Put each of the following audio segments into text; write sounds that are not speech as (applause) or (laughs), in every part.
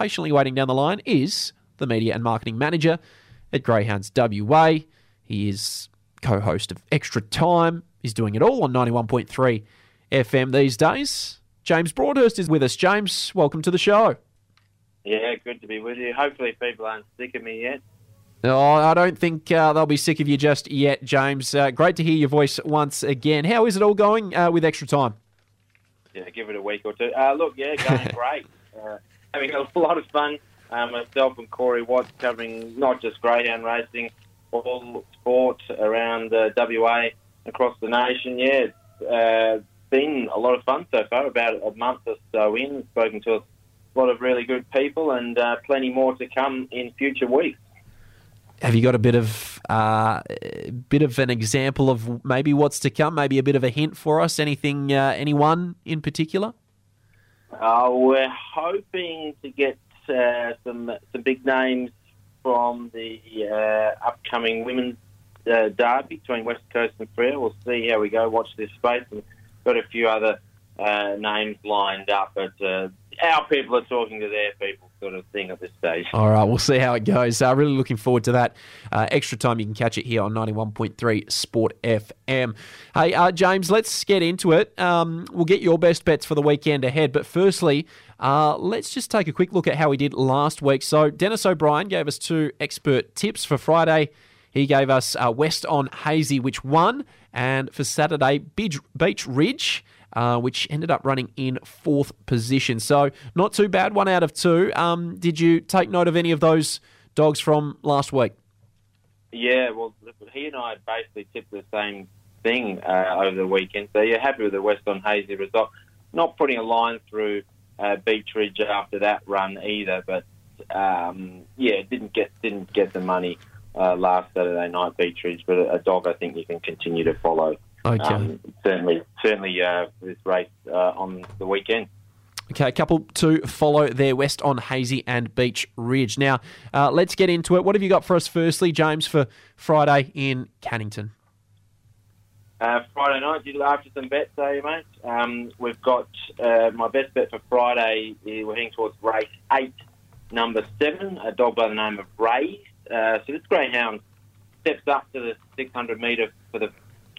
patiently waiting down the line is the media and marketing manager at Greyhounds WA. He is co host of Extra Time. He's doing it all on 91.3 FM these days. James Broadhurst is with us. James, welcome to the show. Yeah, good to be with you. Hopefully, people aren't sick of me yet. No, I don't think uh, they'll be sick of you just yet, James. Uh, great to hear your voice once again. How is it all going uh, with extra time? Yeah, give it a week or two. Uh, look, yeah, going (laughs) great. Uh, having a lot of fun. Um, myself and Corey Watts covering not just greyhound racing, all sport around uh, WA across the nation. Yeah, it's been a lot of fun so far. About a month or so in, spoken to a lot of really good people, and plenty more to come in future weeks have you got a bit of uh, bit of an example of maybe what's to come? Maybe a bit of a hint for us? Anything? Uh, anyone in particular? Uh, we're hoping to get uh, some some big names from the uh, upcoming women's uh, derby between West Coast and Freo. We'll see how we go. Watch this space. And got a few other names lined up, but our people are talking to their people sort of thing at this stage. All right, we'll see how it goes. Uh, really looking forward to that. Uh, extra time, you can catch it here on 91.3 Sport FM. Hey, uh, James, let's get into it. Um, we'll get your best bets for the weekend ahead. But firstly, uh, let's just take a quick look at how we did last week. So, Dennis O'Brien gave us two expert tips for Friday. He gave us uh, West on Hazy, which won, and for Saturday, Beach Ridge uh, which ended up running in fourth position. So not too bad, one out of two. Um, did you take note of any of those dogs from last week? Yeah, well, he and I basically tipped the same thing uh, over the weekend. So you're happy with the West on Hazy result. Not putting a line through uh, Beach Ridge after that run either, but um, yeah, didn't get didn't get the money uh, last Saturday night Beechridge, but a, a dog I think you can continue to follow. Okay. Um, certainly, certainly uh, this race uh, on the weekend. Okay, a couple to follow there, West on Hazy and Beach Ridge. Now, uh, let's get into it. What have you got for us, firstly, James, for Friday in Cannington? Uh, Friday night, you after some bets, are you, mate? Um, we've got uh, my best bet for Friday. We're heading towards race eight, number seven, a dog by the name of Ray. Uh, so this greyhound steps up to the 600 metre for the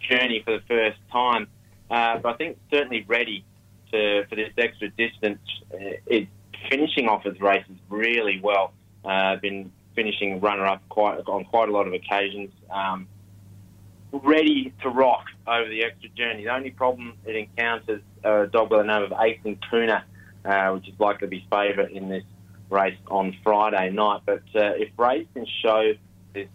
journey for the first time. Uh, but I think certainly ready to, for this extra distance. Uh, it's finishing off his races really well. Uh, been finishing runner-up quite on quite a lot of occasions. Um, ready to rock over the extra journey. The only problem it encounters a dog by the name of Ethan Kuna, uh, which is likely to be favourite in this race on Friday night. But uh, if Raised can show this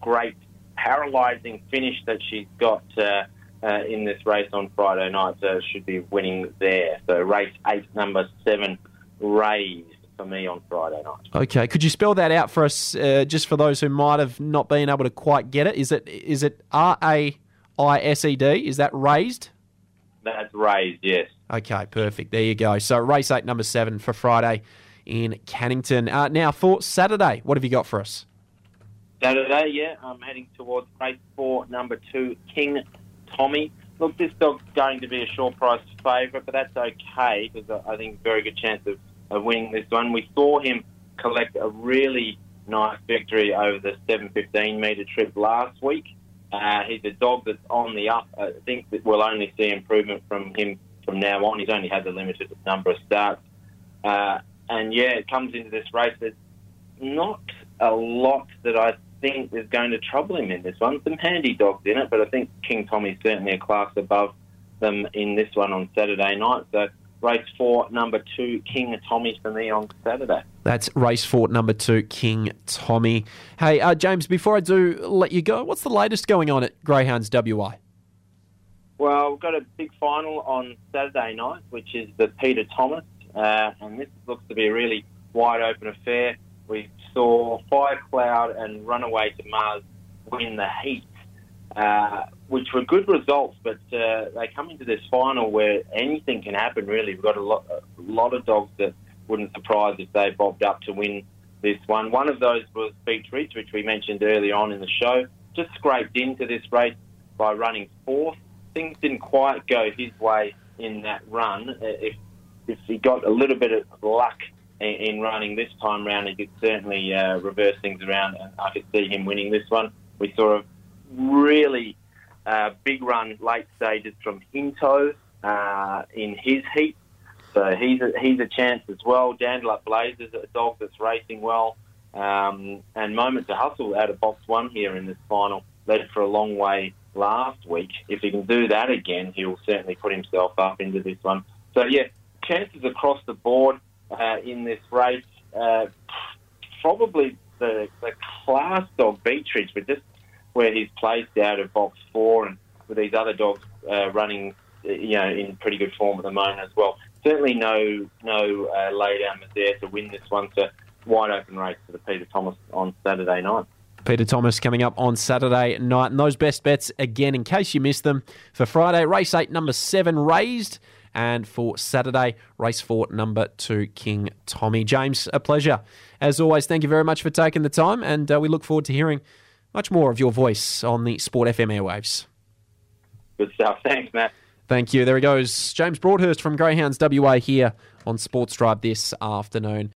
great paralysing finish that she's got uh, uh, in this race on Friday night. So should be winning there. So race eight, number seven, raised for me on Friday night. Okay, could you spell that out for us, uh, just for those who might have not been able to quite get it? Is it is it R A I S E D? Is that raised? That's raised, yes. Okay, perfect. There you go. So race eight, number seven for Friday in Cannington. Uh, now for Saturday, what have you got for us? Saturday, yeah, I'm heading towards race four, number two, King Tommy. Look, this dog's going to be a short price favourite, but that's okay because I think very good chance of, of winning this one. We saw him collect a really nice victory over the 715 metre trip last week. Uh, he's a dog that's on the up. I think that we'll only see improvement from him from now on. He's only had the limited number of starts. Uh, and yeah, it comes into this race. There's not a lot that I think is going to trouble him in this one. Some handy dogs in it, but I think King Tommy's certainly a class above them in this one on Saturday night. So race four, number two, King Tommy for me on Saturday. That's race four, number two, King Tommy. Hey, uh, James, before I do let you go, what's the latest going on at Greyhounds WA? Well, we've got a big final on Saturday night, which is the Peter Thomas, uh, and this looks to be a really wide open affair. We saw Fire Cloud and Runaway to Mars win the heat, uh, which were good results, but uh, they come into this final where anything can happen, really. We've got a lot, a lot of dogs that wouldn't surprise if they bobbed up to win this one. One of those was Beach Ridge, which we mentioned early on in the show. Just scraped into this race by running fourth. Things didn't quite go his way in that run. If if he got a little bit of luck in, in running this time round, he could certainly uh, reverse things around, and I could see him winning this one. We saw a really uh, big run late stages from Hinto uh, in his heat, so he's a, he's a chance as well. Dandalup Blazers, a dog that's racing well, um, and Moment to Hustle out of box one here in this final led for a long way last week. If he can do that again, he will certainly put himself up into this one. So yeah, chances across the board uh, in this race. Uh, probably the, the class dog Beechridge, but just where he's placed out of box four and with these other dogs uh, running, you know, in pretty good form at the moment as well. Certainly no no uh, laydown was there to win this one. So wide open race for the Peter Thomas on Saturday night. Peter Thomas coming up on Saturday night. And those best bets, again, in case you missed them, for Friday, race 8, number 7, raised. And for Saturday, race 4, number 2, King Tommy. James, a pleasure. As always, thank you very much for taking the time. And uh, we look forward to hearing much more of your voice on the Sport FM airwaves. Good stuff. Thanks, Matt. Thank you. There he goes. James Broadhurst from Greyhounds WA here on Sports Drive this afternoon.